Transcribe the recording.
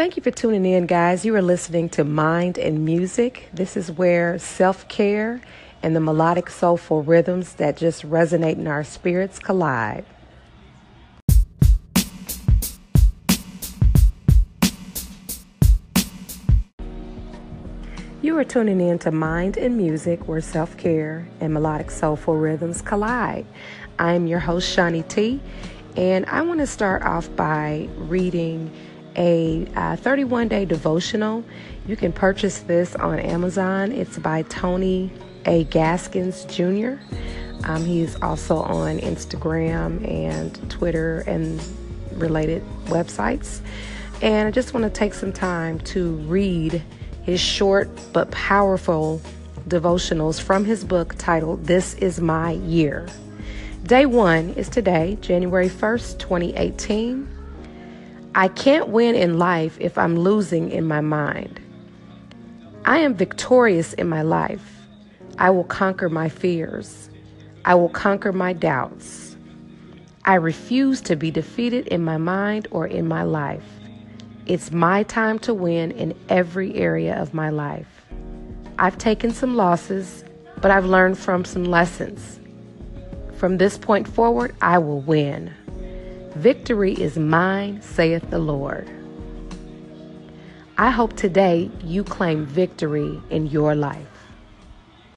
Thank you for tuning in, guys. You are listening to Mind and Music. This is where self care and the melodic, soulful rhythms that just resonate in our spirits collide. You are tuning in to Mind and Music, where self care and melodic, soulful rhythms collide. I am your host, Shawnee T, and I want to start off by reading a 31 uh, day devotional. You can purchase this on Amazon. It's by Tony A. Gaskins Jr. Um, he's also on Instagram and Twitter and related websites. And I just want to take some time to read his short but powerful devotionals from his book titled This Is My Year. Day one is today, January 1st, 2018. I can't win in life if I'm losing in my mind. I am victorious in my life. I will conquer my fears. I will conquer my doubts. I refuse to be defeated in my mind or in my life. It's my time to win in every area of my life. I've taken some losses, but I've learned from some lessons. From this point forward, I will win. Victory is mine, saith the Lord. I hope today you claim victory in your life.